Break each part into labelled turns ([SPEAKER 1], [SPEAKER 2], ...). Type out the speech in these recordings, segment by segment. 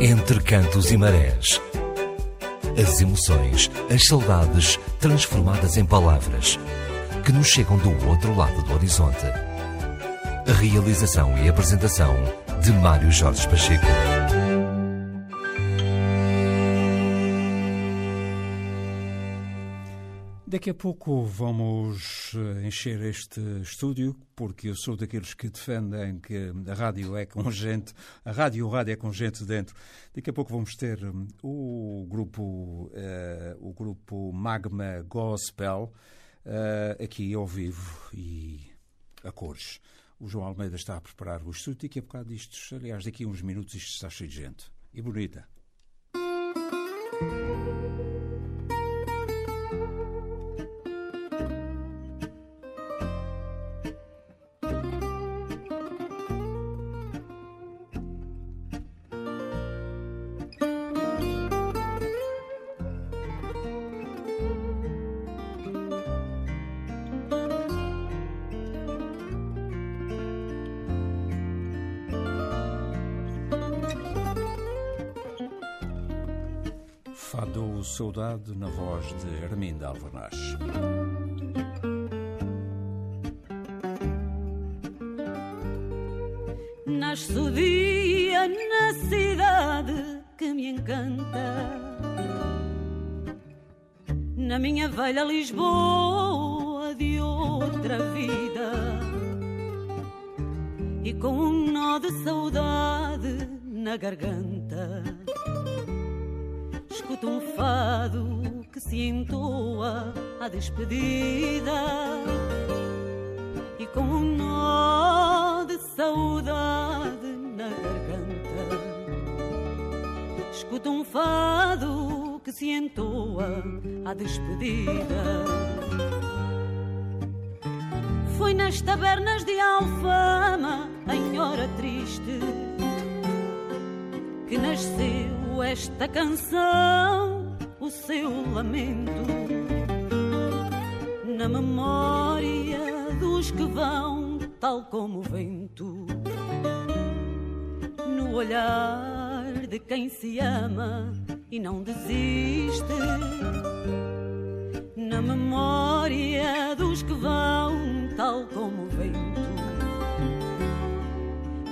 [SPEAKER 1] Entre cantos e marés. As emoções, as saudades transformadas em palavras que nos chegam do outro lado do horizonte. A realização e apresentação de Mário Jorge Pacheco.
[SPEAKER 2] Daqui a pouco vamos eh, encher este estúdio, porque eu sou daqueles que defendem que a rádio é com gente, a rádio o rádio é com gente dentro. Daqui a pouco vamos ter hum, o grupo, uh, o grupo Magma Gospel uh, aqui ao vivo e a cores. O João Almeida está a preparar o estúdio. Daqui a bocado isto, aliás, daqui a uns minutos isto está cheio de gente. E bonita. Saudade na voz de Arminda Alvarnaz.
[SPEAKER 3] Nasce o dia na cidade que me encanta. Na minha velha Lisboa de outra vida. E com um nó de saudade na garganta. Escuto um fado que se entoa à despedida. E com um nó de saudade na garganta. Escuto um fado que se entoa à despedida. Foi nas tabernas de Alfama, em hora triste, que nasceu esta canção, o seu lamento. Na memória dos que vão, tal como o vento. No olhar de quem se ama e não desiste. Na memória dos que vão, tal como o vento.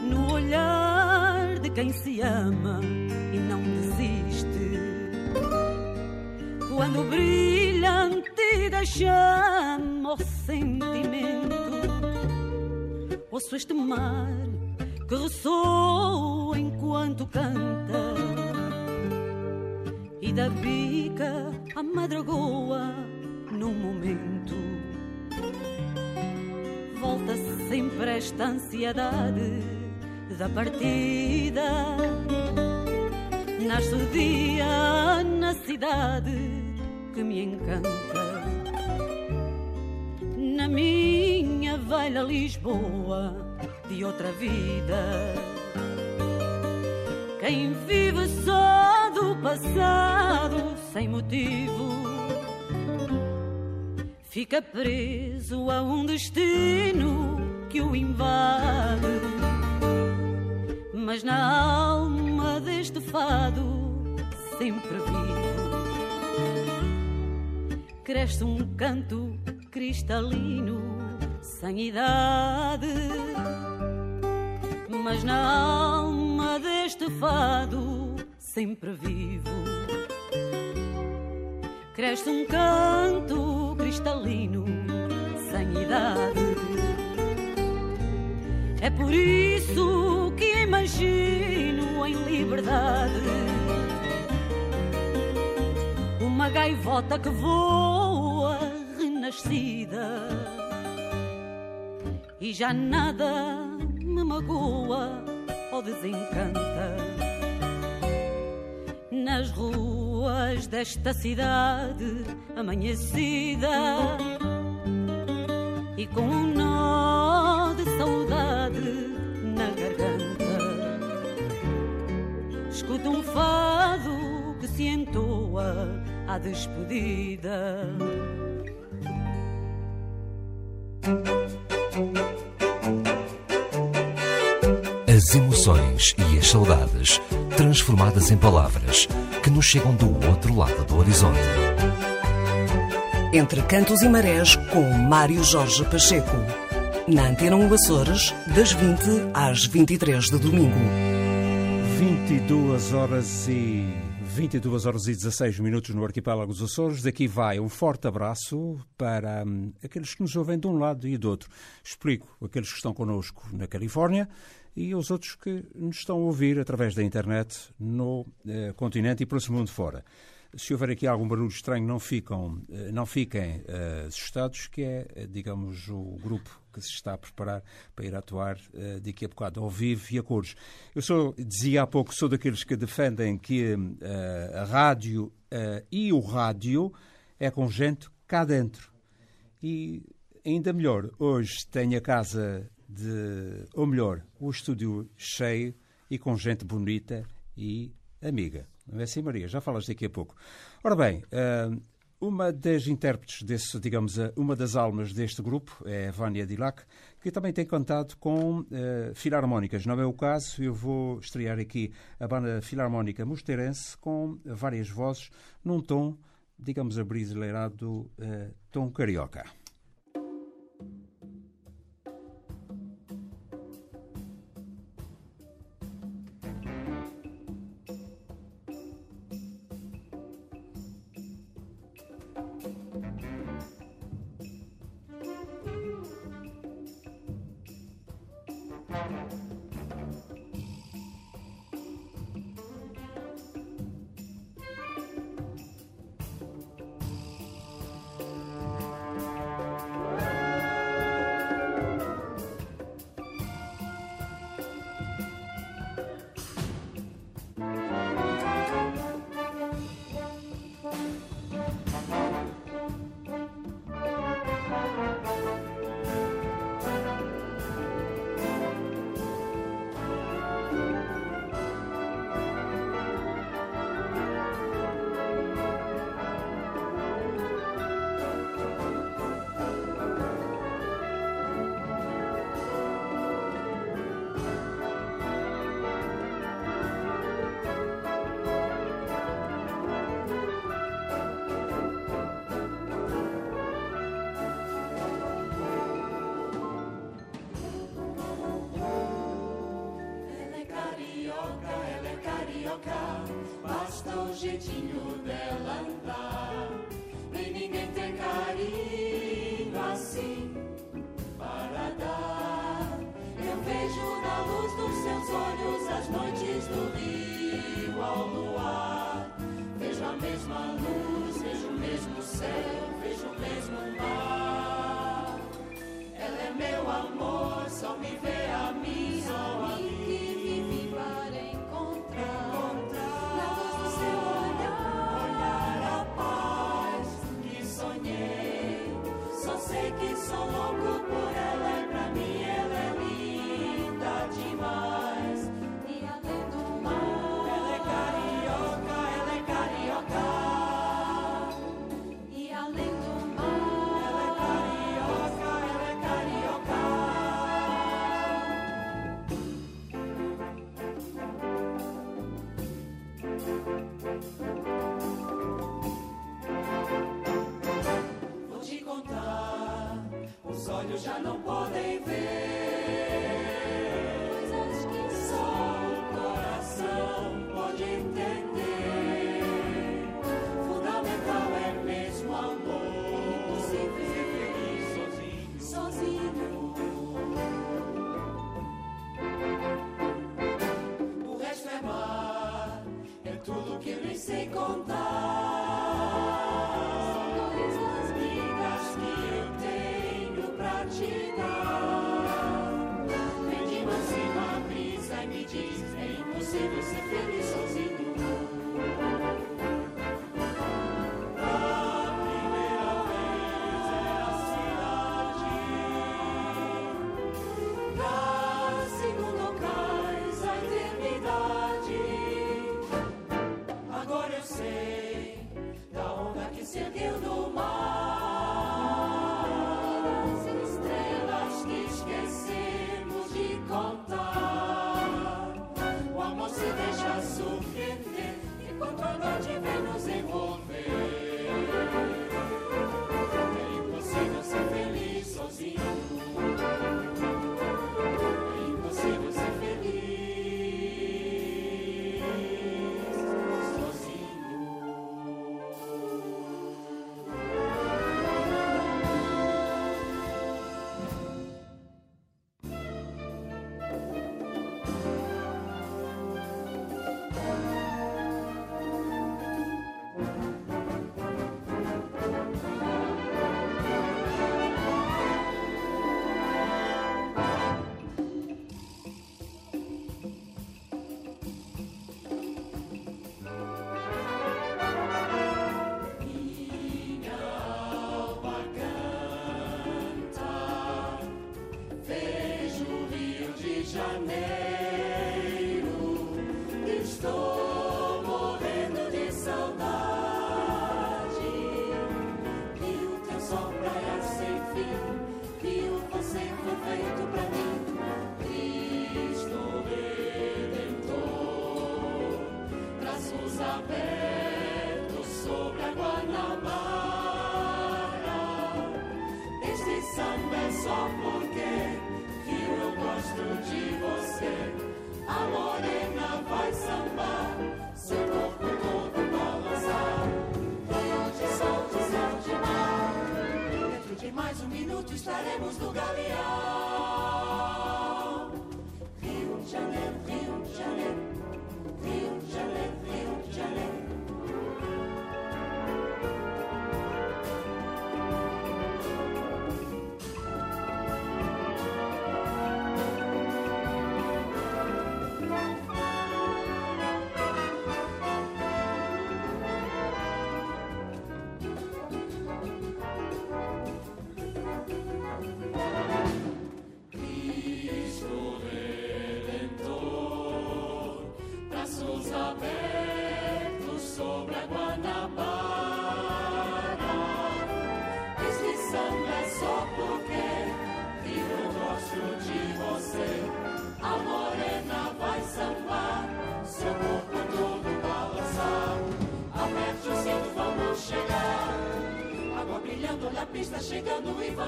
[SPEAKER 3] No olhar de quem se ama Quando brilha a antiga chama o sentimento, ouço este mar que ressoa enquanto canta. E da bica a madragoa num momento. Volta sempre esta ansiedade da partida. Nasce o dia na cidade que me encanta. Na minha velha Lisboa de outra vida. Quem vive só do passado sem motivo fica preso a um destino que o invade. Mas na alma deste fado, sempre vivo, cresce um canto cristalino, sem idade. Mas na alma deste fado, sempre vivo, cresce um canto cristalino, sem idade. É por isso que imagino em liberdade uma gaivota que voa renascida e já nada me magoa ou desencanta nas ruas desta cidade amanhecida e com um nó de saudade na garganta. Escuto um fado que se entoa à despedida.
[SPEAKER 1] As emoções e as saudades transformadas em palavras que nos chegam do outro lado do horizonte.
[SPEAKER 4] Entre Cantos e Marés, com Mário Jorge Pacheco. Na Antena 1 Açores, das 20 às 23 de domingo.
[SPEAKER 2] 22 horas e 22 horas e 16 minutos no arquipélago dos Açores. Daqui vai um forte abraço para hum, aqueles que nos ouvem de um lado e do outro. Explico, aqueles que estão connosco na Califórnia e os outros que nos estão a ouvir através da internet no eh, continente e para o mundo fora se houver aqui algum barulho estranho, não, ficam, eh, não fiquem uh, assustados, que é, eh, digamos, o grupo que se está a preparar para ir atuar uh, daqui a bocado, ao vivo e a cores. Eu sou, dizia há pouco, sou daqueles que defendem que uh, a rádio e o rádio é com gente cá dentro. E ainda melhor, hoje tenho a casa de, ou melhor, o estúdio cheio e com gente bonita e amiga. Não é assim, Maria? Já falas daqui a pouco. Ora bem, uma das intérpretes desse, digamos, eh, uma das almas deste grupo é Vânia Dilac, que também tem cantado com uh, filarmónicas. Não é o caso, eu vou estrear aqui a banda filarmónica mosteirense com várias vozes num tom, digamos, abrasileirado, uh, tom carioca.
[SPEAKER 5] Jeitinho dela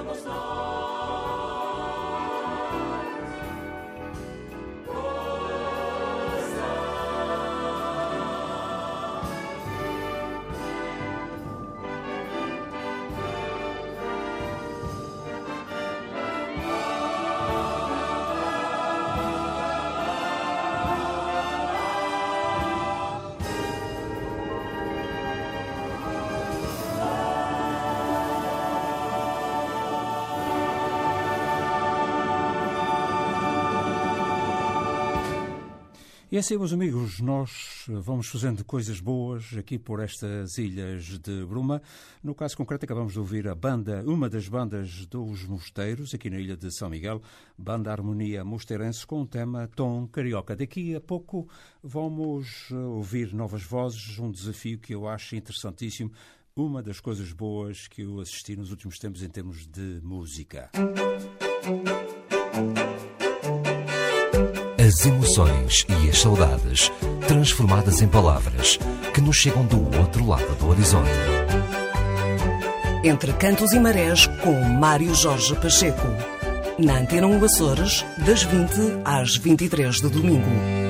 [SPEAKER 5] chegando e vamos nós.
[SPEAKER 2] E assim, meus amigos, nós vamos fazendo coisas boas aqui por estas ilhas de Bruma. No caso concreto, acabamos de ouvir a banda, uma das bandas dos Mosteiros, aqui na ilha de São Miguel, Banda Harmonia Mosteirense, com o tema Tom Carioca. Daqui a pouco vamos ouvir novas vozes, um desafio que eu acho interessantíssimo, uma das coisas boas que eu assisti nos últimos tempos em termos de música.
[SPEAKER 1] As emoções e as saudades transformadas em palavras que nos chegam do outro lado do horizonte.
[SPEAKER 4] Entre Cantos e Marés, com Mário Jorge Pacheco. Na Antena 1 Açores, das 20 às 23 de domingo.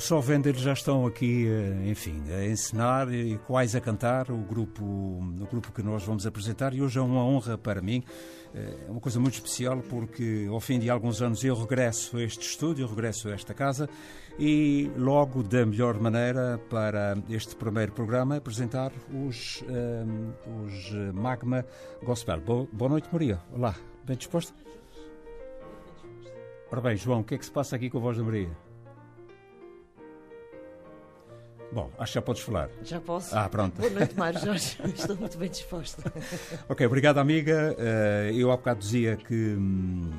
[SPEAKER 2] Bom, só vendo eles já estão aqui, eh, enfim, a encenar e quase a cantar o grupo, o grupo que nós vamos apresentar e hoje é uma honra para mim, é uma coisa muito especial porque ao fim de alguns anos eu regresso a este estúdio, regresso a esta casa e logo da melhor maneira para este primeiro programa apresentar os, eh, os Magma Gospel. Bo- boa noite, Maria. Olá, bem disposta? Ora bem, João, o que é que se passa aqui com a voz da Maria? Bom, acho que já podes falar.
[SPEAKER 6] Já posso?
[SPEAKER 2] Ah, pronto.
[SPEAKER 6] Boa noite, Mário Jorge. Estou muito bem disposta.
[SPEAKER 2] Ok, obrigado, amiga. Eh, eu há bocado dizia que hum,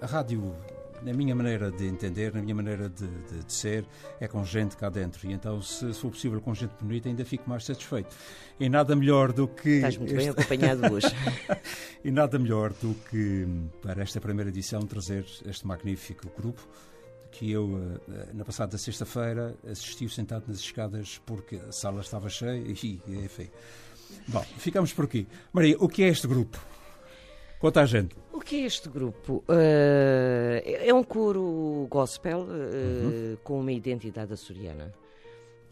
[SPEAKER 2] a rádio, na minha maneira de entender, na minha maneira de, de- de ser, é com gente cá dentro. E então, se, se for possível com gente bonita, ainda fico mais satisfeito. E nada melhor do que.
[SPEAKER 6] Estás muito bem
[SPEAKER 2] este-
[SPEAKER 6] acompanhado hoje.
[SPEAKER 2] E nada melhor do que, hum, para esta primeira edição, trazer este magnífico grupo que eu, eh, na passada sexta-feira, assisti sentado nas escadas porque a sala estava cheia e, enfim. Bom, ficamos por aqui. Maria, o que é este grupo? Conta a gente.
[SPEAKER 6] O que é este grupo? Eh, é um coro gospel eh, com uma identidade açoriana.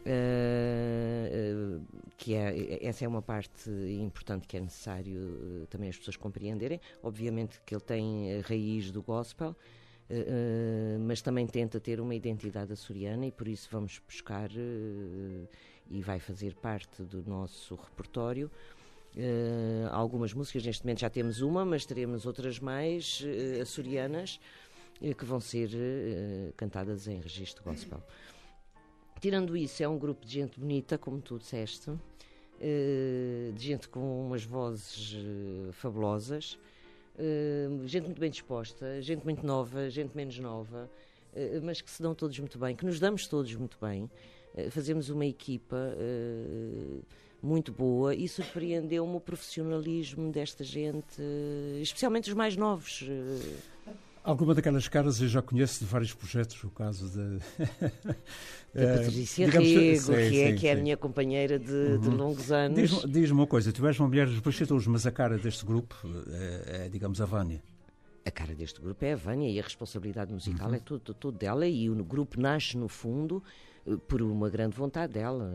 [SPEAKER 6] Eh, eh, que é, essa é uma parte importante que é necessário eh, também as pessoas compreenderem. Obviamente que ele tem a raiz do gospel, eh, mas também tenta ter uma identidade açoriana e por isso vamos buscar eh, e vai fazer parte do nosso repertório. Uh, algumas músicas, neste momento já temos uma, mas teremos outras mais uh, açorianas uh, que vão ser cantadas em registro gospel. Tirando isso, é um grupo de gente bonita, como tu disseste, de gente com umas vozes fabulosas, gente muito bem disposta, gente muito nova, gente menos nova, mas que se dão todos muito bem, que nos damos todos muito bem. fazemos uma equipa muito boa e surpreendeu-me o profissionalismo desta gente, especialmente os mais novos.
[SPEAKER 2] Alguma daquelas caras eu já conheço de vários projetos, o caso da.
[SPEAKER 6] da Patrícia Rego, que, é, que é a minha companheira de, uhum. de longos anos.
[SPEAKER 2] Diz-me diz uma coisa: tu és uma mulher dos bastidores, mas a cara deste grupo é, é, digamos, a Vânia.
[SPEAKER 6] A cara deste grupo é a Vânia e a responsabilidade musical uhum. é tudo, tudo dela e o grupo nasce, no fundo, por uma grande vontade dela.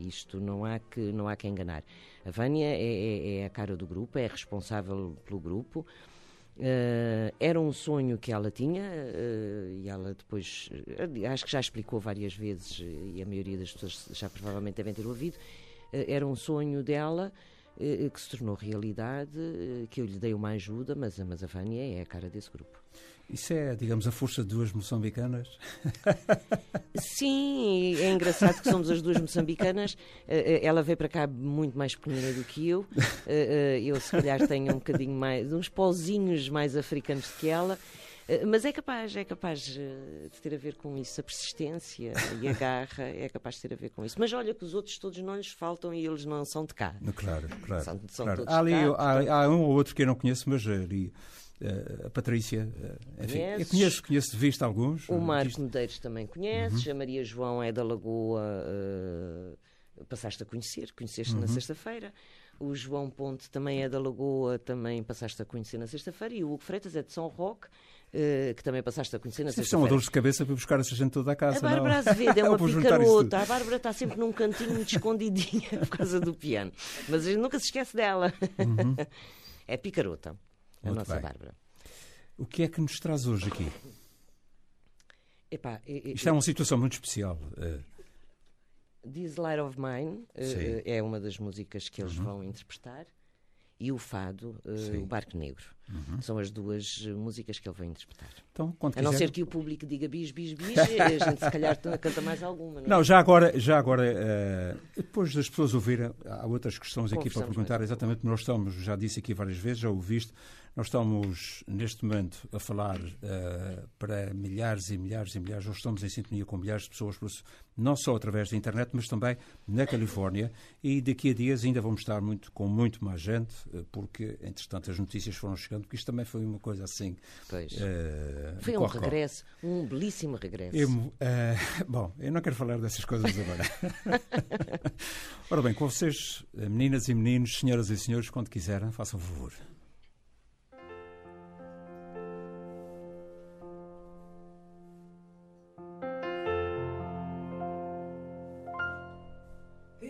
[SPEAKER 6] Isto não há que, não há que enganar. A Vânia é, é, é a cara do grupo, é responsável pelo grupo. Uh, era um sonho que ela tinha uh, e ela depois, uh, acho que já explicou várias vezes e a maioria das pessoas já provavelmente devem ter ouvido, era um sonho dela que se tornou realidade, que eu lhe dei uma ajuda, mas, a Vânia é a cara desse grupo.
[SPEAKER 2] Isso é, digamos, a força de duas moçambicanas?
[SPEAKER 6] Sim, é engraçado que somos as duas moçambicanas. Eh, eh, ela veio para cá muito mais pequenina do que eu. Eh, eu, se calhar, tenho um bocadinho mais, uns pozinhos mais africanos do que ela. Mas é capaz, é capaz de ter a ver com isso. A persistência e a garra é capaz de ter a ver com isso. Mas olha que os outros todos não lhes faltam e eles não são de cá.
[SPEAKER 2] Claro, claro.
[SPEAKER 6] São, são
[SPEAKER 2] claro.
[SPEAKER 6] Há,
[SPEAKER 2] ali,
[SPEAKER 6] cá,
[SPEAKER 2] há, há, um ou outro que eu não conheço, mas ali a Patrícia, enfim, eu conheço, conheço de vista alguns.
[SPEAKER 6] O Marco Medeiros também conheces, uhum. a Maria João é da Lagoa, uh, passaste a conhecer, conheceste uhum. na sexta-feira. O João Ponte também é da Lagoa, também passaste a conhecer na sexta-feira. E o Hugo Freitas é de São Roque, uh, que também passaste a conhecer na sexta-feira.
[SPEAKER 2] São dores de cabeça para buscar essa gente toda a casa.
[SPEAKER 6] A Bárbara Azevedo é uma picarota. A Bárbara está sempre num cantinho muito escondidinha por causa do piano. Mas a gente nunca se esquece dela. Uhum. É picarota a Muito nossa bem. Bárbara.
[SPEAKER 2] O que é que nos traz hoje aqui?
[SPEAKER 6] Epá,
[SPEAKER 2] Isto é uma situação muito especial. Uh...
[SPEAKER 6] This Light of Mine uh, é uma das músicas que eles uhum. vão interpretar e o Fado, o Barco Negro. Uhum. São as duas músicas que ele vai interpretar.
[SPEAKER 2] Então,
[SPEAKER 6] a não ser que o público diga bis, bis, bis, a gente se calhar canta mais alguma. Não,
[SPEAKER 2] é? não já agora, já agora uh, depois das pessoas ouvirem, há outras questões aqui para perguntar, exatamente, nós estamos, já disse aqui várias vezes, já ouviste, nós estamos, neste momento, a falar uh, para milhares e milhares e milhares, nós estamos em sintonia com milhares de pessoas, não só através da internet, mas também na Califórnia. E daqui a dias ainda vamos estar muito, com muito mais gente, uh, porque, entretanto, as notícias foram chegando, porque isto também foi uma coisa assim.
[SPEAKER 6] Pois. Uh, foi um regresso, um belíssimo regresso.
[SPEAKER 2] Eu, bom, eu não quero falar dessas coisas agora. Ora bem, com vocês, meninas e meninos, senhoras e senhores, quando quiserem, façam favor.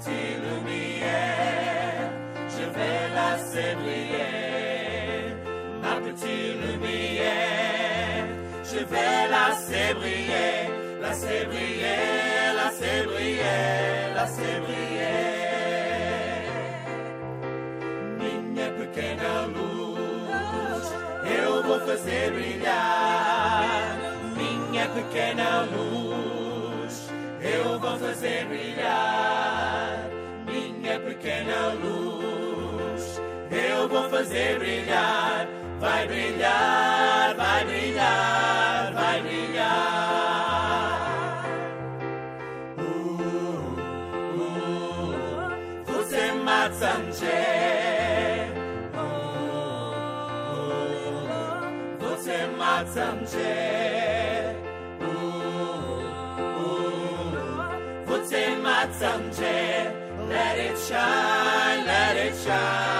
[SPEAKER 5] Petite lumière, je vais briller. Petite lumière, je vais briller, briller, briller, briller. Minha pequena luz, eu vou fazer brilhar. Minha pequena luz, eu vou fazer brilhar.
[SPEAKER 7] Fazer brilhar, vai brilhar, vai brilhar, vai brilhar. Uh, uh, você mata Você mata Você mata Let it shine, let it shine,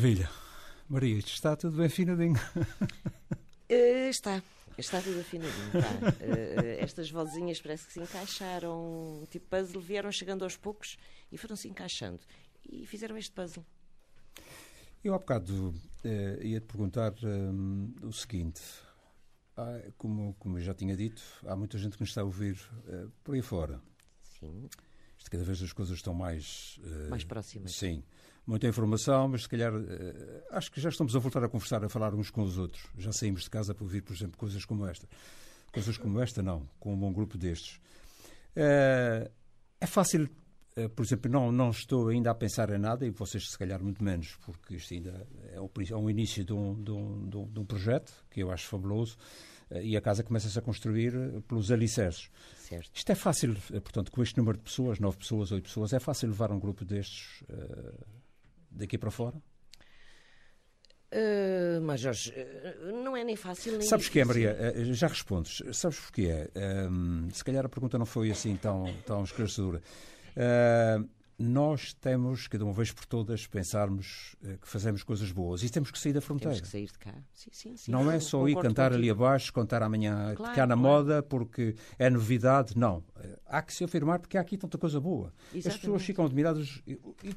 [SPEAKER 2] Maravilha. Maria, isto está tudo bem afinadinho.
[SPEAKER 6] Eh, está. Está tudo afinadinho. Está. Eh, estas vozinhas parece que se encaixaram, tipo puzzle, vieram chegando aos poucos e foram se encaixando. E fizeram este puzzle.
[SPEAKER 2] Eu há bocado eh, ia-te perguntar hum, o seguinte. Há, como, como eu já tinha dito, há muita gente que nos está a ouvir por aí fora.
[SPEAKER 6] Sim,
[SPEAKER 2] Isto, cada vez as coisas estão mais...
[SPEAKER 6] mais próximas.
[SPEAKER 2] Sim. Muita informação, mas se calhar eh, acho que já estamos a voltar a conversar, a falar uns com os outros. Já saímos de casa para ouvir, por exemplo, coisas como esta. Coisas como esta, não, com um bom grupo destes. Eh, é fácil, eh, por exemplo, não, não estou ainda a pensar em nada, e vocês se calhar muito menos, porque isto ainda é o, é um início de um, de, um, de um- de um projeto que eu acho fabuloso, e a casa começa-se a construir pelos alicerces.
[SPEAKER 6] Certo.
[SPEAKER 2] Isto é fácil, portanto, com este número de pessoas, nove pessoas, oito pessoas, é fácil levar um grupo destes eh, daqui para fora?
[SPEAKER 6] Eh, mas Jorge, eh, não é nem fácil nem
[SPEAKER 2] Sabes que é,
[SPEAKER 6] difícil.
[SPEAKER 2] Maria? Eh, Já respondes. Sabes porquê? Se calhar a pergunta não foi assim tão, tão esclarecedora. Eh, nós temos, cada uma vez por todas, pensarmos eh, que fazemos coisas boas e temos que sair da fronteira.
[SPEAKER 6] Temos que sair de cá. Sim, sim, sim.
[SPEAKER 2] Não é só ir cantar ali abaixo, contar amanhã,
[SPEAKER 6] Claro,
[SPEAKER 2] ficar na
[SPEAKER 6] claro.
[SPEAKER 2] moda porque é novidade. Não. Eh, Há que se afirmar porque há aqui tanta coisa boa. As
[SPEAKER 6] Exatamente.
[SPEAKER 2] pessoas ficam admiradas.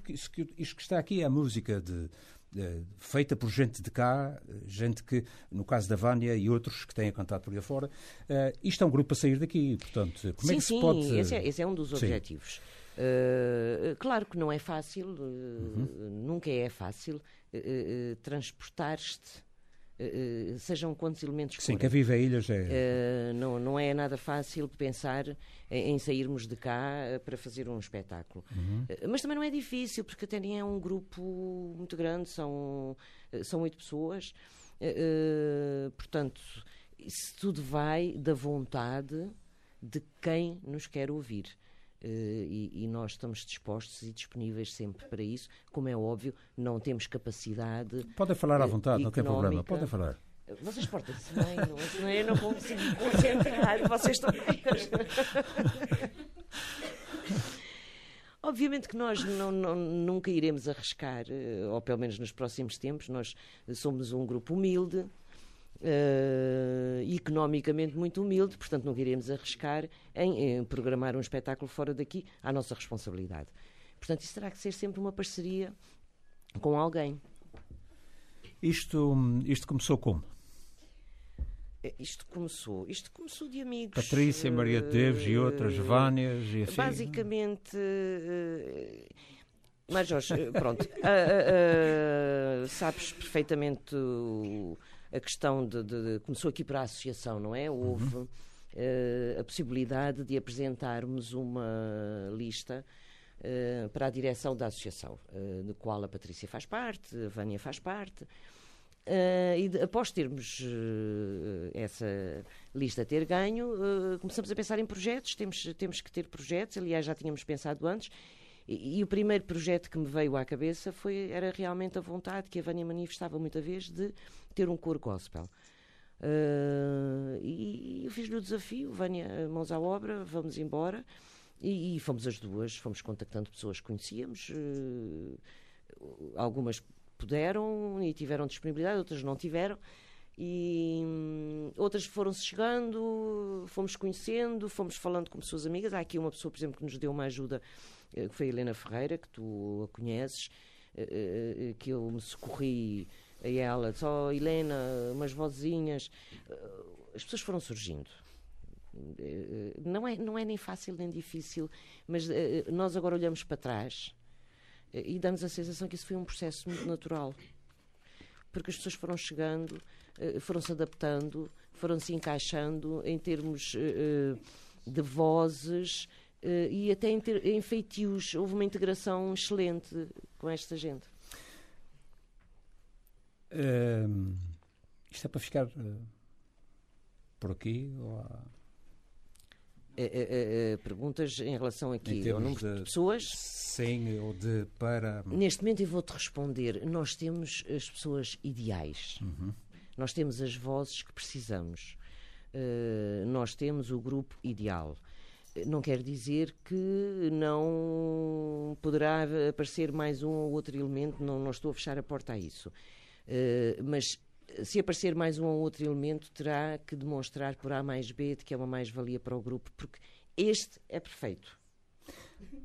[SPEAKER 2] Isto que, que está aqui é a música de, de- feita por gente de cá, eh, gente que, no caso da Vânia e outros que têm cantado por aí fora, eh, isto é um grupo a sair daqui. Portanto, como
[SPEAKER 6] sim,
[SPEAKER 2] é que se
[SPEAKER 6] sim,
[SPEAKER 2] pode.
[SPEAKER 6] esse, é, esse é um dos
[SPEAKER 2] Sim.
[SPEAKER 6] objetivos. Uh, claro que não é fácil, uh,
[SPEAKER 2] Uhum.
[SPEAKER 6] nunca é fácil uh, transportar-te, sejam quantos elementos
[SPEAKER 2] Sim,
[SPEAKER 6] forem.
[SPEAKER 2] que a Viva Ilhas é.
[SPEAKER 6] Não, não é nada fácil pensar em, em sairmos de cá para fazer um espetáculo.
[SPEAKER 2] Uhum.
[SPEAKER 6] Uh, mas também não é difícil, porque até nem é um grupo muito grande, são, são oito pessoas. Portanto, isso tudo vai da vontade de quem nos quer ouvir. Uh, e, e nós estamos dispostos e disponíveis sempre para isso. Como é óbvio, não temos capacidade.
[SPEAKER 2] Podem falar à
[SPEAKER 6] eh,
[SPEAKER 2] vontade, não tem problema.
[SPEAKER 6] económica.
[SPEAKER 2] Podem falar.
[SPEAKER 6] Vocês portam-se bem, não, senão eu não consigo me concentrar. Vocês estão. Obviamente que nós não- não- nunca iremos arriscar, eh, ou pelo menos nos próximos tempos, nós somos um grupo humilde, eh, economicamente muito humilde, portanto nunca iremos arriscar em, em programar um espetáculo fora daqui à nossa responsabilidade. Portanto, isso terá que ser sempre uma parceria com alguém.
[SPEAKER 2] Isto, isto começou como?
[SPEAKER 6] Eh, Isto começou, isto começou de amigos.
[SPEAKER 2] Patrícia, Maria de Deves e outras,
[SPEAKER 6] eh,
[SPEAKER 2] Vânias e assim.
[SPEAKER 6] Basicamente. eh, Mas Jorge, eh, pronto, ah, sabes perfeitamente o- a questão de, de- de- Começou aqui para a associação, não é? Houve eh, a possibilidade de apresentarmos uma lista eh, para a direção da associação, eh, de qual a Patrícia faz parte, a Vânia faz parte. Eh, e de- após termos eh, essa lista ter ganho, eh, começamos a pensar em projetos. Temos, temos que ter projetos, aliás, já tínhamos pensado antes. E, e o primeiro projeto que me veio à cabeça foi, era realmente a vontade que a Vânia manifestava muita vez de ter um coro gospel. Eh, e eu fiz-lhe o desafio, Vânia, mãos à obra, vamos embora. E, e fomos as duas, fomos contactando pessoas que conhecíamos. eh, algumas puderam e tiveram disponibilidade, outras não tiveram. E hum, outras foram-se chegando, fomos conhecendo, fomos falando com pessoas amigas. Há aqui uma pessoa, por exemplo, que nos deu uma ajuda, eh, que foi a Helena Ferreira, que tu a conheces, eh, eh, eh, que eu me socorri a ela. Só Helena, umas vozinhas. As pessoas foram surgindo. Não é, não é nem fácil nem difícil, mas eh, nós agora olhamos para trás eh, e damos a sensação que isso foi um processo muito natural. Porque as pessoas foram chegando, eh, foram-se adaptando, foram-se encaixando em termos de vozes e até em, em feitios. Houve uma integração excelente com esta gente.
[SPEAKER 2] Ehm, isto é para ficar eh, por aqui? Ou há-
[SPEAKER 6] Eh, eh, perguntas em relação
[SPEAKER 2] Em
[SPEAKER 6] aqui ao
[SPEAKER 2] termos
[SPEAKER 6] número de
[SPEAKER 2] de-
[SPEAKER 6] pessoas?
[SPEAKER 2] Sim, ou de para.
[SPEAKER 6] Neste momento eu vou-te responder. Nós temos as pessoas ideais. Nós temos as vozes que precisamos. Uh, nós temos o grupo ideal. Uh, Não quer dizer que não poderá aparecer mais um ou outro elemento, não, não estou a fechar a porta a isso. Uh, mas se aparecer mais um ou outro elemento, terá que demonstrar por A mais B de que é uma mais-valia para o grupo, porque este é perfeito.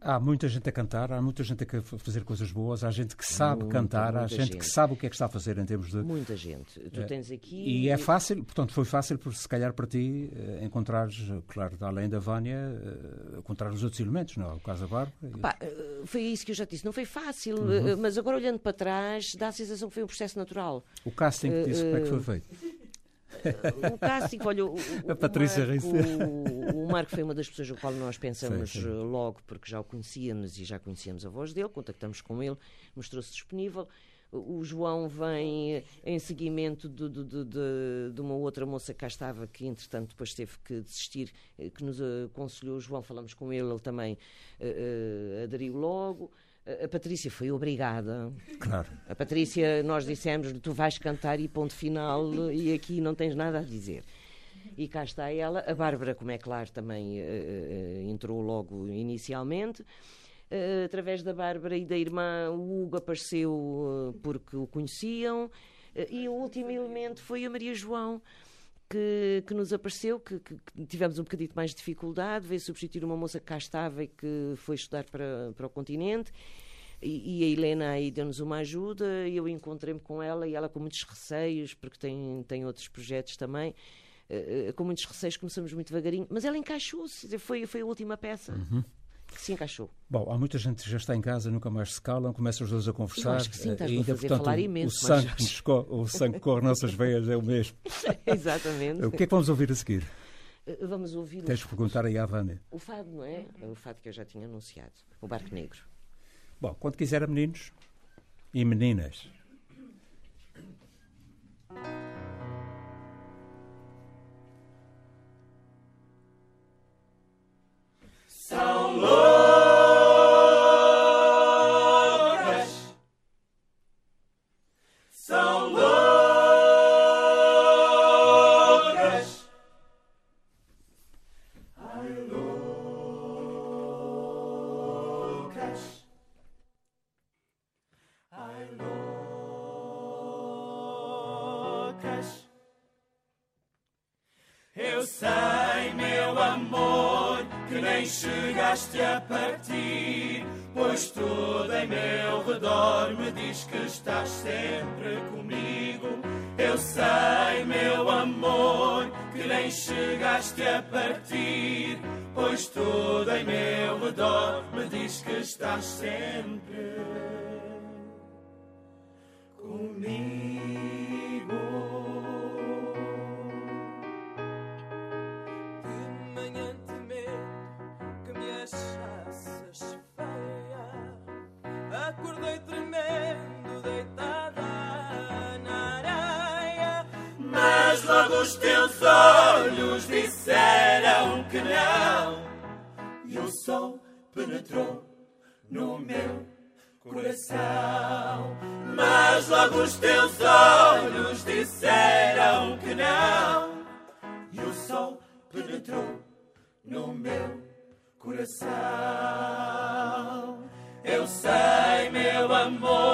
[SPEAKER 2] Há muita gente a cantar, há muita gente a fazer coisas boas, há gente que sabe
[SPEAKER 6] Muita,
[SPEAKER 2] cantar, há
[SPEAKER 6] muita
[SPEAKER 2] gente,
[SPEAKER 6] gente.
[SPEAKER 2] que sabe o que é que está a fazer em termos de.
[SPEAKER 6] Muita gente. Tu
[SPEAKER 2] É.
[SPEAKER 6] tens aqui.
[SPEAKER 2] E é fácil, portanto, foi fácil, por, se calhar, para ti, eh, encontrares, eh, claro, além da Vânia, eh, encontrar os outros elementos, não é? O caso da Bárbara.
[SPEAKER 6] Pá, eh, foi isso que eu já disse. Não foi fácil,
[SPEAKER 2] Uhum.
[SPEAKER 6] eh, mas agora olhando para trás, dá a sensação que foi um processo natural.
[SPEAKER 2] O casting que disse como é que foi feito.
[SPEAKER 6] O casting, olha, o, o-
[SPEAKER 2] A Patrícia
[SPEAKER 6] o Marco, o, o Marco foi uma das pessoas no qual nós pensamos
[SPEAKER 2] Sim, sim.
[SPEAKER 6] eh, logo, porque já o conhecíamos e já conhecíamos a voz dele, contactamos com ele, mostrou-se disponível. O João vem eh, em seguimento de, de- de- de- uma outra moça que cá estava, que entretanto depois teve que desistir, eh, que nos aconselhou. O João, falamos com ele, ele também eh, aderiu logo. A Patrícia foi obrigada
[SPEAKER 2] Claro.
[SPEAKER 6] a Patrícia, nós dissemos tu vais cantar e ponto final, e aqui não tens nada a dizer. E cá está ela. A Bárbara, como é claro, também eh, entrou logo inicialmente. Eh, através da Bárbara e da irmã, o Hugo apareceu eh, porque o conheciam. E o último elemento foi a Maria João. Que, que nos apareceu, que, que- tivemos um bocadinho mais de dificuldade, veio substituir uma moça que cá estava e que foi estudar para, para o continente. E, e a Helena aí deu-nos uma ajuda e eu encontrei-me com ela e ela com muitos receios, porque tem, tem outros projetos também. eh, eh, com muitos receios, começamos muito devagarinho, mas ela encaixou-se, foi, foi a última peça que se encaixou.
[SPEAKER 2] Bom, há muita gente que já está em casa, nunca mais se calam, começam os dois a conversar.
[SPEAKER 6] acho que sim,
[SPEAKER 2] eh,
[SPEAKER 6] estás-me
[SPEAKER 2] e
[SPEAKER 6] a
[SPEAKER 2] ainda,
[SPEAKER 6] fazer
[SPEAKER 2] portanto,
[SPEAKER 6] falar imenso,
[SPEAKER 2] o sangue,
[SPEAKER 6] mas-
[SPEAKER 2] o sangue que corre nossas veias é o mesmo.
[SPEAKER 6] Exatamente.
[SPEAKER 2] O que é que vamos ouvir a seguir?
[SPEAKER 6] Eh, Vamos ouvir
[SPEAKER 2] Tens de perguntar aí à Vânia.
[SPEAKER 6] o fado, não é? É O fado que eu já tinha anunciado, o Barco Negro.
[SPEAKER 2] Bom, quando quiser, meninos e meninas.
[SPEAKER 5] Eu
[SPEAKER 7] penetrou no meu coração. Mas logo os teus olhos disseram que não. E o sol penetrou no meu coração. Eu sei, meu amor,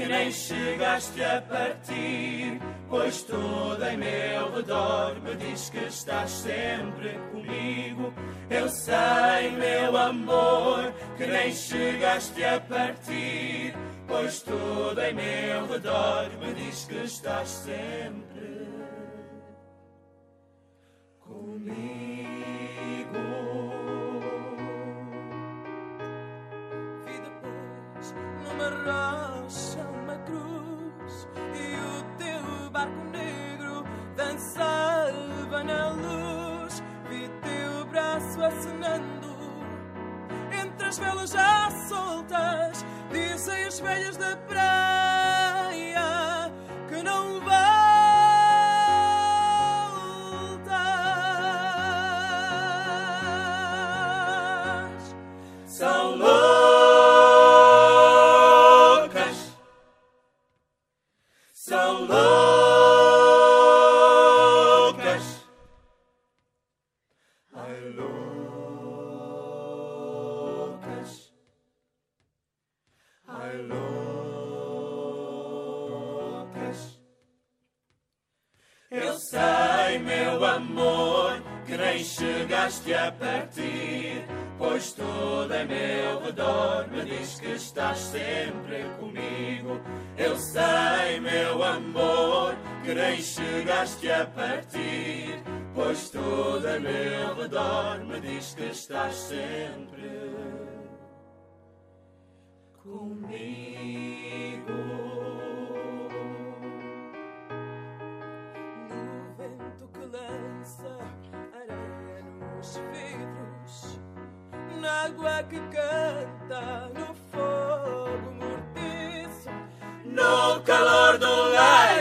[SPEAKER 7] que nem chegaste a partir, pois tudo em meu redor me diz que estás sempre comigo. Eu sei, meu amor, que nem chegaste a partir, pois tudo em meu redor me diz que estás sempre comigo.
[SPEAKER 8] Numa rocha uma cruz e o teu barco negro dançava na luz. Vi teu braço acenando entre as velas já soltas. Dizem as velhas da praia
[SPEAKER 7] amor, que nem chegaste a partir, pois tudo em meu redor me diz que estás sempre comigo.
[SPEAKER 8] No vento que lança areia nos vidros, na água que canta, no fogo mortiço.
[SPEAKER 7] No calor do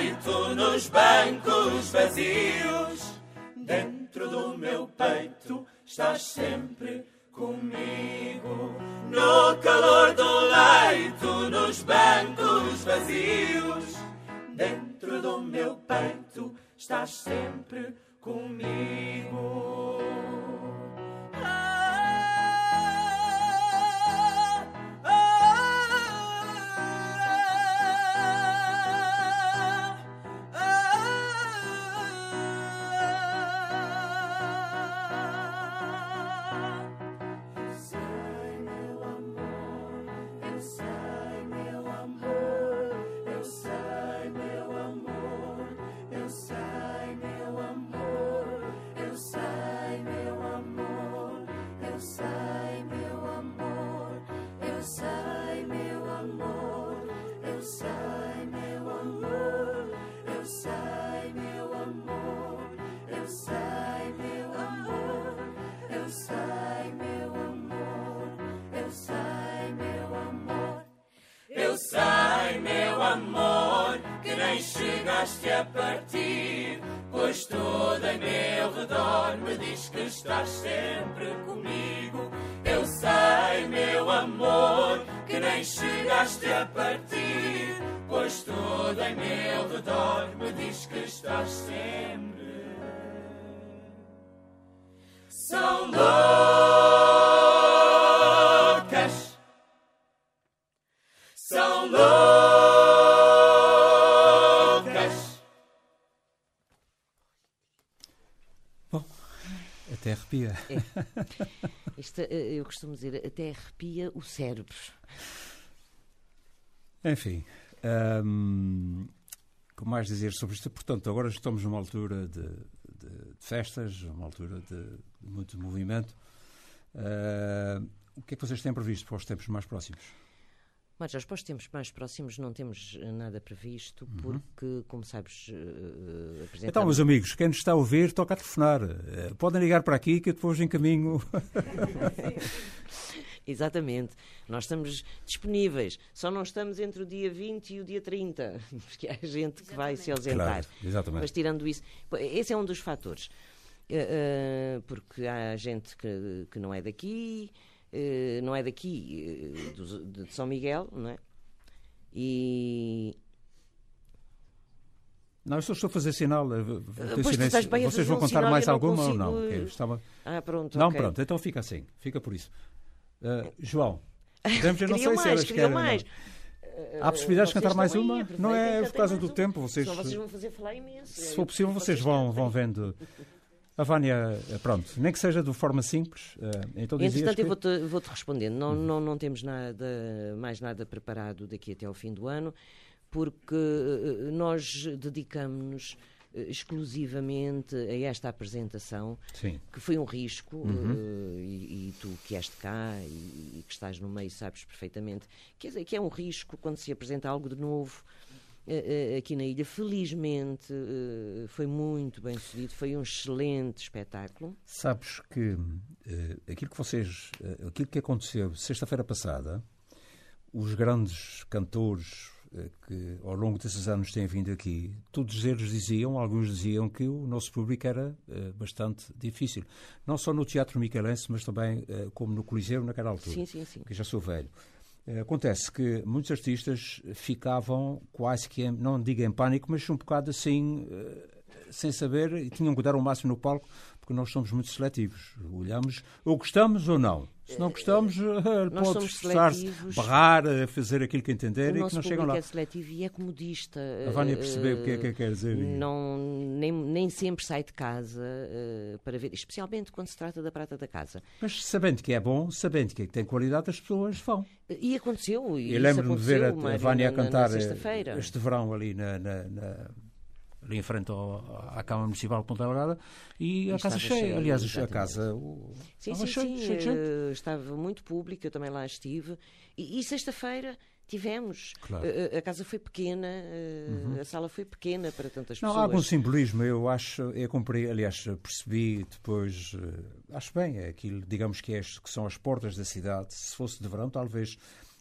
[SPEAKER 7] leito, nos bancos vazios, dentro do meu peito estás sempre comigo. No calor do leito, nos bancos vazios, dentro do meu peito estás sempre comigo. Chegaste a partir, pois tudo em meu redor me diz que estás sempre comigo. Eu sei, meu amor, que nem chegaste a partir, pois tudo em meu redor me diz que estás sempre. São loucas.
[SPEAKER 2] Arrepia.
[SPEAKER 6] Isto, eh, eu costumo dizer, até arrepia o cérebro.
[SPEAKER 2] Enfim, hum, o que mais dizer sobre isto? Portanto, agora estamos numa altura de, de- de festas, uma altura de, de muito movimento. Ah, o que é que vocês têm previsto para os tempos mais próximos?
[SPEAKER 6] Mas já os tempos mais próximos não temos eh, nada previsto, porque, como sabes, eh, eh,
[SPEAKER 2] Então,
[SPEAKER 6] apresentamos...
[SPEAKER 2] meus amigos, quem nos está a ouvir, toca a telefonar. Eh, podem ligar para aqui que eu depois encaminho.
[SPEAKER 6] Exatamente. Nós estamos disponíveis. Só não estamos entre o dia 20 e o dia 30, porque há gente que vai se ausentar.
[SPEAKER 2] Claro, exatamente.
[SPEAKER 6] Mas tirando isso, esse é um dos fatores. Eh, eh, porque há gente que, que não é daqui, eh, não é daqui, eh, de São Miguel, não é? E.
[SPEAKER 2] Não, eu só estou a fazer sinal. eh, ter
[SPEAKER 6] pois bem
[SPEAKER 2] Vocês vão
[SPEAKER 6] um
[SPEAKER 2] contar
[SPEAKER 6] sinal,
[SPEAKER 2] mais alguma ou não?
[SPEAKER 6] consigo-
[SPEAKER 2] estava-
[SPEAKER 6] Ah, pronto.
[SPEAKER 2] Não,
[SPEAKER 6] ok.
[SPEAKER 2] pronto, então fica assim. Fica por isso. Eh, João, podemos, eu não sei se
[SPEAKER 6] mais,
[SPEAKER 2] elas
[SPEAKER 6] queriam
[SPEAKER 2] querem.
[SPEAKER 6] mais.
[SPEAKER 2] Há possibilidade de
[SPEAKER 6] Vocês
[SPEAKER 2] cantar mais
[SPEAKER 6] aí,
[SPEAKER 2] uma? Não é por causa do
[SPEAKER 6] uma.
[SPEAKER 2] tempo. Vocês,
[SPEAKER 6] Senão vocês vão fazer falar imenso.
[SPEAKER 2] se for possível, vocês vão, vão vendo. A Vânia, eh, pronto, nem que seja de forma simples. eh, Então
[SPEAKER 6] Entretanto,
[SPEAKER 2] que...
[SPEAKER 6] eu vou-te vou-te respondendo. Não, não, não temos nada, mais nada preparado daqui até ao fim do ano, porque eh, nós dedicamos-nos exclusivamente a esta apresentação,
[SPEAKER 2] Sim.
[SPEAKER 6] que foi um risco,
[SPEAKER 2] Uhum.
[SPEAKER 6] e, e tu que és de cá e, e que estás no meio sabes perfeitamente que é, que é um risco quando se apresenta algo de novo. Eh, eh, Aqui na ilha, felizmente eh, foi muito bem sucedido, foi um excelente espetáculo.
[SPEAKER 2] Sabes que aquilo que vocês, aquilo que aconteceu sexta-feira passada, os grandes cantores que ao longo desses anos têm vindo aqui, todos eles diziam, alguns diziam que o nosso público era bastante difícil. Não só no Teatro Micalense, mas também como no Coliseu naquela altura.
[SPEAKER 6] Sim, sim, sim.
[SPEAKER 2] Que já sou velho. Eh, Acontece que muitos artistas ficavam quase que, em, não digo em pânico, mas um bocado assim, eh, sem saber, e tinham que dar o máximo no palco, porque nós somos muito seletivos. Olhamos, ou gostamos ou não. Se não gostamos, eh,
[SPEAKER 6] nós
[SPEAKER 2] pode
[SPEAKER 6] seletivos.
[SPEAKER 2] barrar, fazer aquilo que entender
[SPEAKER 6] o
[SPEAKER 2] e que não chegam lá.
[SPEAKER 6] é seletivo e é comodista.
[SPEAKER 2] A Vânia
[SPEAKER 6] eh,
[SPEAKER 2] percebeu o que é que quer dizer.
[SPEAKER 6] Não, nem, nem sempre sai de casa eh, para ver, especialmente quando se trata da prata da casa.
[SPEAKER 2] Mas sabendo que é bom, sabendo que tem qualidade, as pessoas vão.
[SPEAKER 6] E aconteceu. E
[SPEAKER 2] lembro-me de ver a, a Vânia a
[SPEAKER 6] na- na-
[SPEAKER 2] cantar
[SPEAKER 6] na sexta-feira.
[SPEAKER 2] este verão ali, na, na- na- ali em frente ao- à Câmara Municipal de Ponta Delgada e a
[SPEAKER 6] E
[SPEAKER 2] casa
[SPEAKER 6] estava
[SPEAKER 2] cheia.
[SPEAKER 6] cheio,
[SPEAKER 2] Aliás, a
[SPEAKER 6] exatamente.
[SPEAKER 2] casa o-
[SPEAKER 6] Sim,
[SPEAKER 2] estava
[SPEAKER 6] sim,
[SPEAKER 2] cheio,
[SPEAKER 6] sim.
[SPEAKER 2] gente.
[SPEAKER 6] eh, estava muito público, eu também lá estive. E, e sexta-feira tivemos.
[SPEAKER 2] Claro. Uhum.
[SPEAKER 6] Eh, a casa foi pequena, eh, a sala foi pequena para tantas
[SPEAKER 2] Não, há
[SPEAKER 6] pessoas.
[SPEAKER 2] algum simbolismo, eu acho, eu comprei, aliás, percebi depois, eh, acho bem, é aquilo, digamos que, é, que são as portas da cidade. Se fosse de verão, talvez,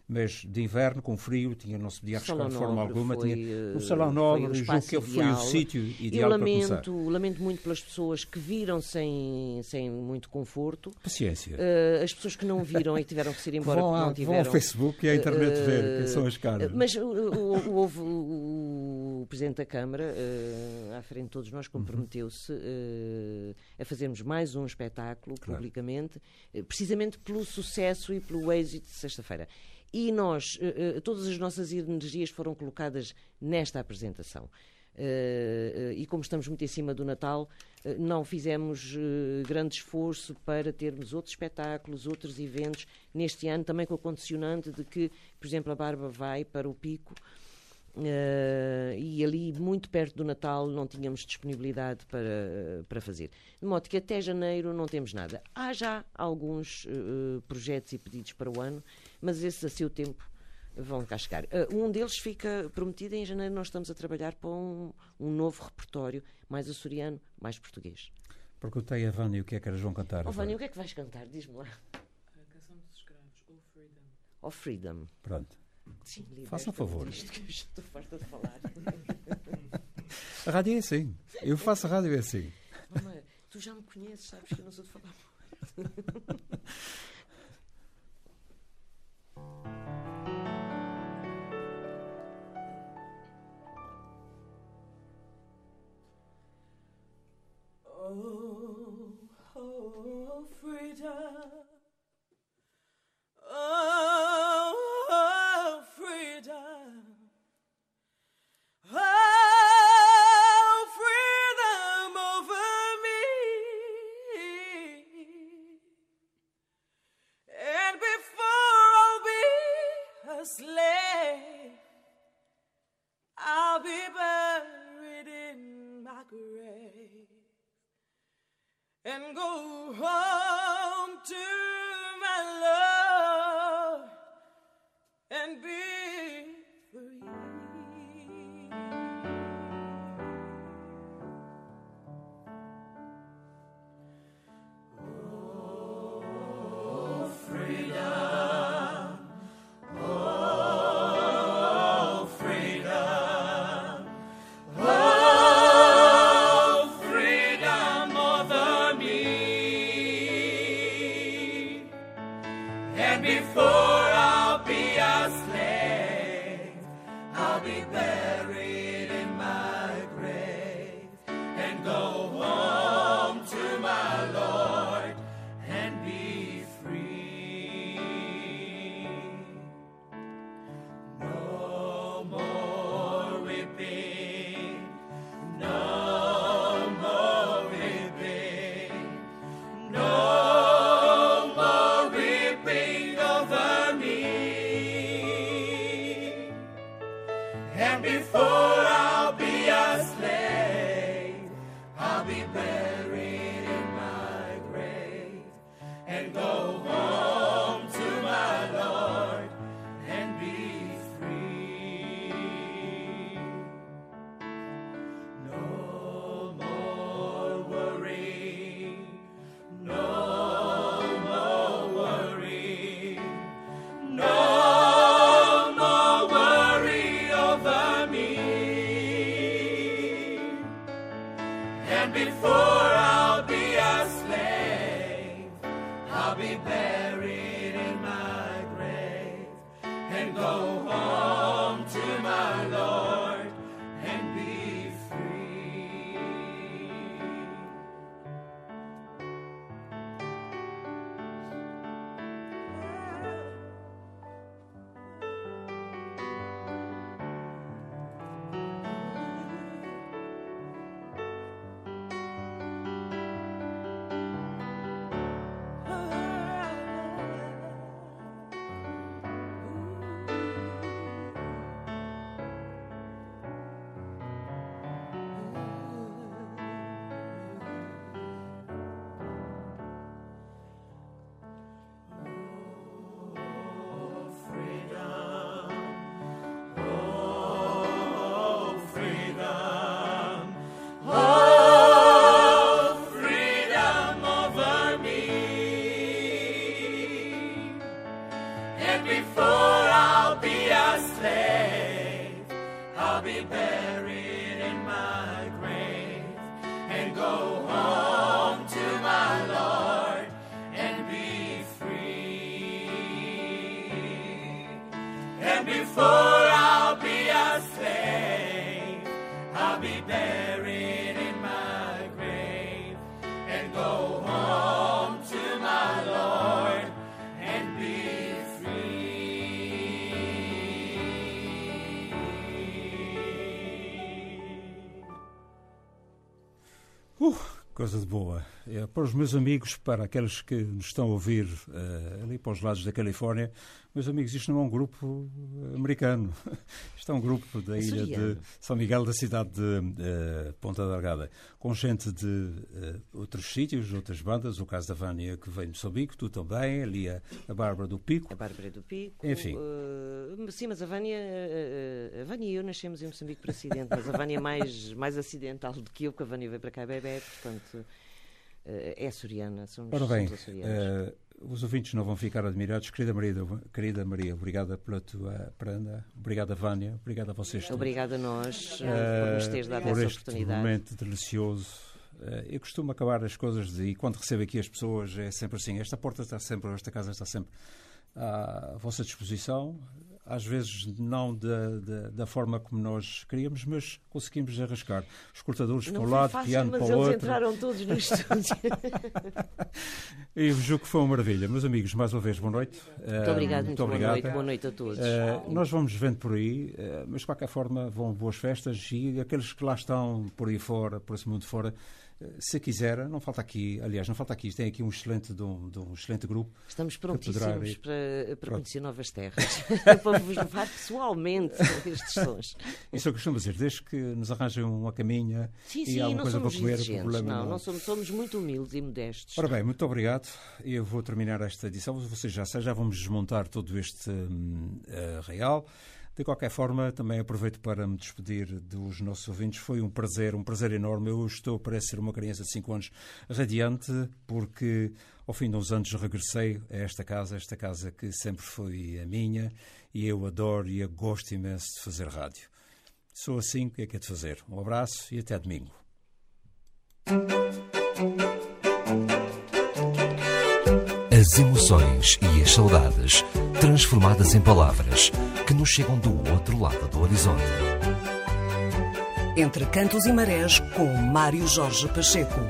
[SPEAKER 2] mas de inverno, com frio, tinha, não se podia arriscar de forma alguma.
[SPEAKER 6] foi,
[SPEAKER 2] tinha,
[SPEAKER 6] eh,
[SPEAKER 2] o Salão Nobre,
[SPEAKER 6] o
[SPEAKER 2] julgo que foi o
[SPEAKER 6] ideal.
[SPEAKER 2] sítio
[SPEAKER 6] Eu
[SPEAKER 2] ideal para começar.
[SPEAKER 6] lamento, lamento muito pelas pessoas que viram sem, sem muito conforto.
[SPEAKER 2] Paciência.
[SPEAKER 6] Eh, as pessoas que não viram e que tiveram que se ir embora
[SPEAKER 2] vão,
[SPEAKER 6] porque não
[SPEAKER 2] vão
[SPEAKER 6] tiveram.
[SPEAKER 2] ao Facebook e à internet ver, que são as caras.
[SPEAKER 6] Mas o- o- o- houve o, Presidente da Câmara, eh, à frente de todos nós, comprometeu-se eh, a fazermos mais um espetáculo publicamente, precisamente pelo sucesso e pelo êxito de sexta-feira. E nós, eh, eh, todas as nossas energias foram colocadas nesta apresentação. Eh, e como estamos muito em cima do Natal, não fizemos grande esforço para termos outros espetáculos, outros eventos neste ano, também com a condicionante de que, por exemplo, a Barba vai para o Pico e ali, muito perto do Natal, não tínhamos disponibilidade para, para fazer. De modo que até janeiro não temos nada. Há já alguns projetos e pedidos para o ano, mas esses a seu tempo vão cá chegar. Eh, um deles fica prometido em janeiro. Nós estamos a trabalhar para um, um novo repertório, mais açoriano, mais português.
[SPEAKER 2] Perguntei a Vânia o que é que elas vão cantar.
[SPEAKER 6] Oh. Vânia, o que é que vais cantar? Diz-me lá.
[SPEAKER 8] A canção dos escravos, Oh Freedom.
[SPEAKER 6] Oh, Freedom.
[SPEAKER 2] Pronto.
[SPEAKER 6] Sim,
[SPEAKER 2] Faça um favor.
[SPEAKER 6] disto, que eu já estou farta de falar.
[SPEAKER 2] A rádio é assim. Eu faço a rádio é assim.
[SPEAKER 6] Mamãe, tu já me conheces, sabes que eu não sou de falar muito.
[SPEAKER 8] Oh, oh, freedom. Oh, and go home to
[SPEAKER 2] para os meus amigos, para aqueles que nos estão a ouvir eh, ali para os lados da Califórnia, meus amigos, isto não é um grupo americano. Isto é um grupo da ilha de. São Miguel, da cidade de eh, Ponta Delgada, com gente de eh, outros sítios, outras bandas, o caso da Vânia que vem de Moçambique, tu também, ali a, a Bárbara do Pico.
[SPEAKER 6] A Bárbara do Pico.
[SPEAKER 2] Enfim.
[SPEAKER 6] eh, sim, mas a Vânia, eh, eh, a Vânia e eu nascemos em Moçambique por acidente, mas a Vânia é mais, mais acidental do que eu, porque a Vânia veio para cá bebê, portanto eh, é açoriana, somos,
[SPEAKER 2] Ora bem,
[SPEAKER 6] somos
[SPEAKER 2] eh, os ouvintes não vão ficar admirados. Querida Maria, querida Maria obrigada pela tua prenda, obrigada Vânia, obrigada a vocês.
[SPEAKER 6] Obrigada a nós eh,
[SPEAKER 2] Eh,
[SPEAKER 6] por nos teres dado essa
[SPEAKER 2] este
[SPEAKER 6] oportunidade.
[SPEAKER 2] momento delicioso. Eh, eu costumo acabar as coisas de, e quando recebo aqui as pessoas é sempre assim, esta porta está sempre, esta casa está sempre à vossa disposição, às vezes não da, da, da forma como nós queríamos, mas conseguimos arriscar. Os cortadores
[SPEAKER 6] Não
[SPEAKER 2] para o
[SPEAKER 6] foi
[SPEAKER 2] lado,
[SPEAKER 6] fácil,
[SPEAKER 2] piano
[SPEAKER 6] mas
[SPEAKER 2] para o
[SPEAKER 6] eles
[SPEAKER 2] outro.
[SPEAKER 6] entraram todos no estúdio.
[SPEAKER 2] E julgo que foi uma maravilha. Meus amigos, mais uma vez, boa noite.
[SPEAKER 6] Muito obrigado, muito boa
[SPEAKER 2] obrigado.
[SPEAKER 6] noite, boa noite a todos.
[SPEAKER 2] Eh, nós vamos vendo por aí, eh, mas de qualquer forma vão boas festas e aqueles que lá estão por aí fora, por esse mundo fora, se quiser, não falta aqui, aliás, não falta aqui, tem aqui um excelente, de um, de um excelente grupo.
[SPEAKER 6] Estamos prontíssimos para, para
[SPEAKER 2] Pronto.
[SPEAKER 6] conhecer novas terras, para vos levar pessoalmente estes sons.
[SPEAKER 2] Isso eu costumo dizer, desde que nos arranjem uma caminha
[SPEAKER 6] Sim,
[SPEAKER 2] e
[SPEAKER 6] sim,
[SPEAKER 2] alguma coisa para comer, o problema
[SPEAKER 6] não,
[SPEAKER 2] não.
[SPEAKER 6] não somos, somos muito humildes e modestos.
[SPEAKER 2] Ora bem, muito obrigado. Eu vou terminar esta edição. Vocês já sabem, já vamos desmontar todo este eh, real. De qualquer forma, também aproveito para me despedir dos nossos ouvintes. Foi um prazer, um prazer enorme. Eu estou, parece ser uma criança de 5 anos, radiante, porque ao fim de uns anos regressei a esta casa, esta casa que sempre foi a minha, e eu adoro e eu gosto imenso de fazer rádio. Sou assim, o que é que é de fazer? Um abraço e até domingo.
[SPEAKER 1] As emoções e as saudades transformadas em palavras que nos chegam do outro lado do horizonte.
[SPEAKER 4] Entre Cantos e Marés, com Mário Jorge Pacheco.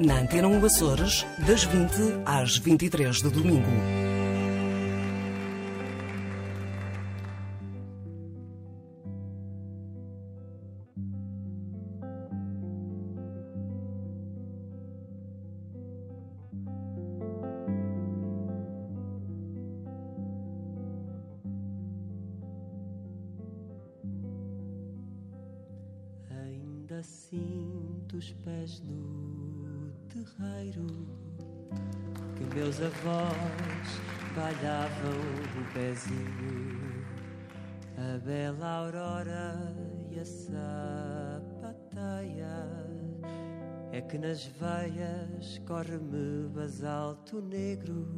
[SPEAKER 4] Na Antena 1 Açores, das 20 às 23 de domingo.
[SPEAKER 9] Sinto os pés no terreiro que meus avós balhavam o pezinho. A bela aurora e a sapateia é que nas veias corre-me basalto negro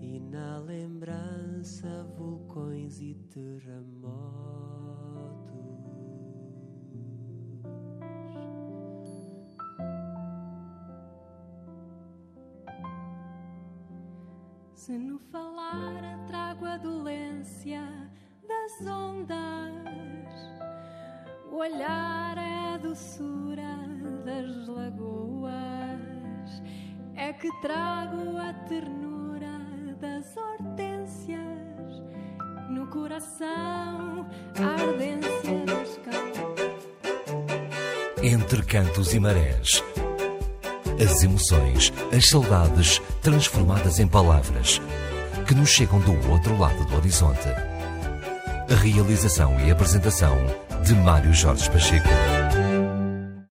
[SPEAKER 9] e na lembrança vulcões e terremotos.
[SPEAKER 10] Trago a ternura das hortênsias, no coração a ardência das.
[SPEAKER 1] Entre cantos e marés. As emoções, as saudades transformadas em palavras que nos chegam do outro lado do horizonte. A realização e apresentação de Mário Jorge Pacheco.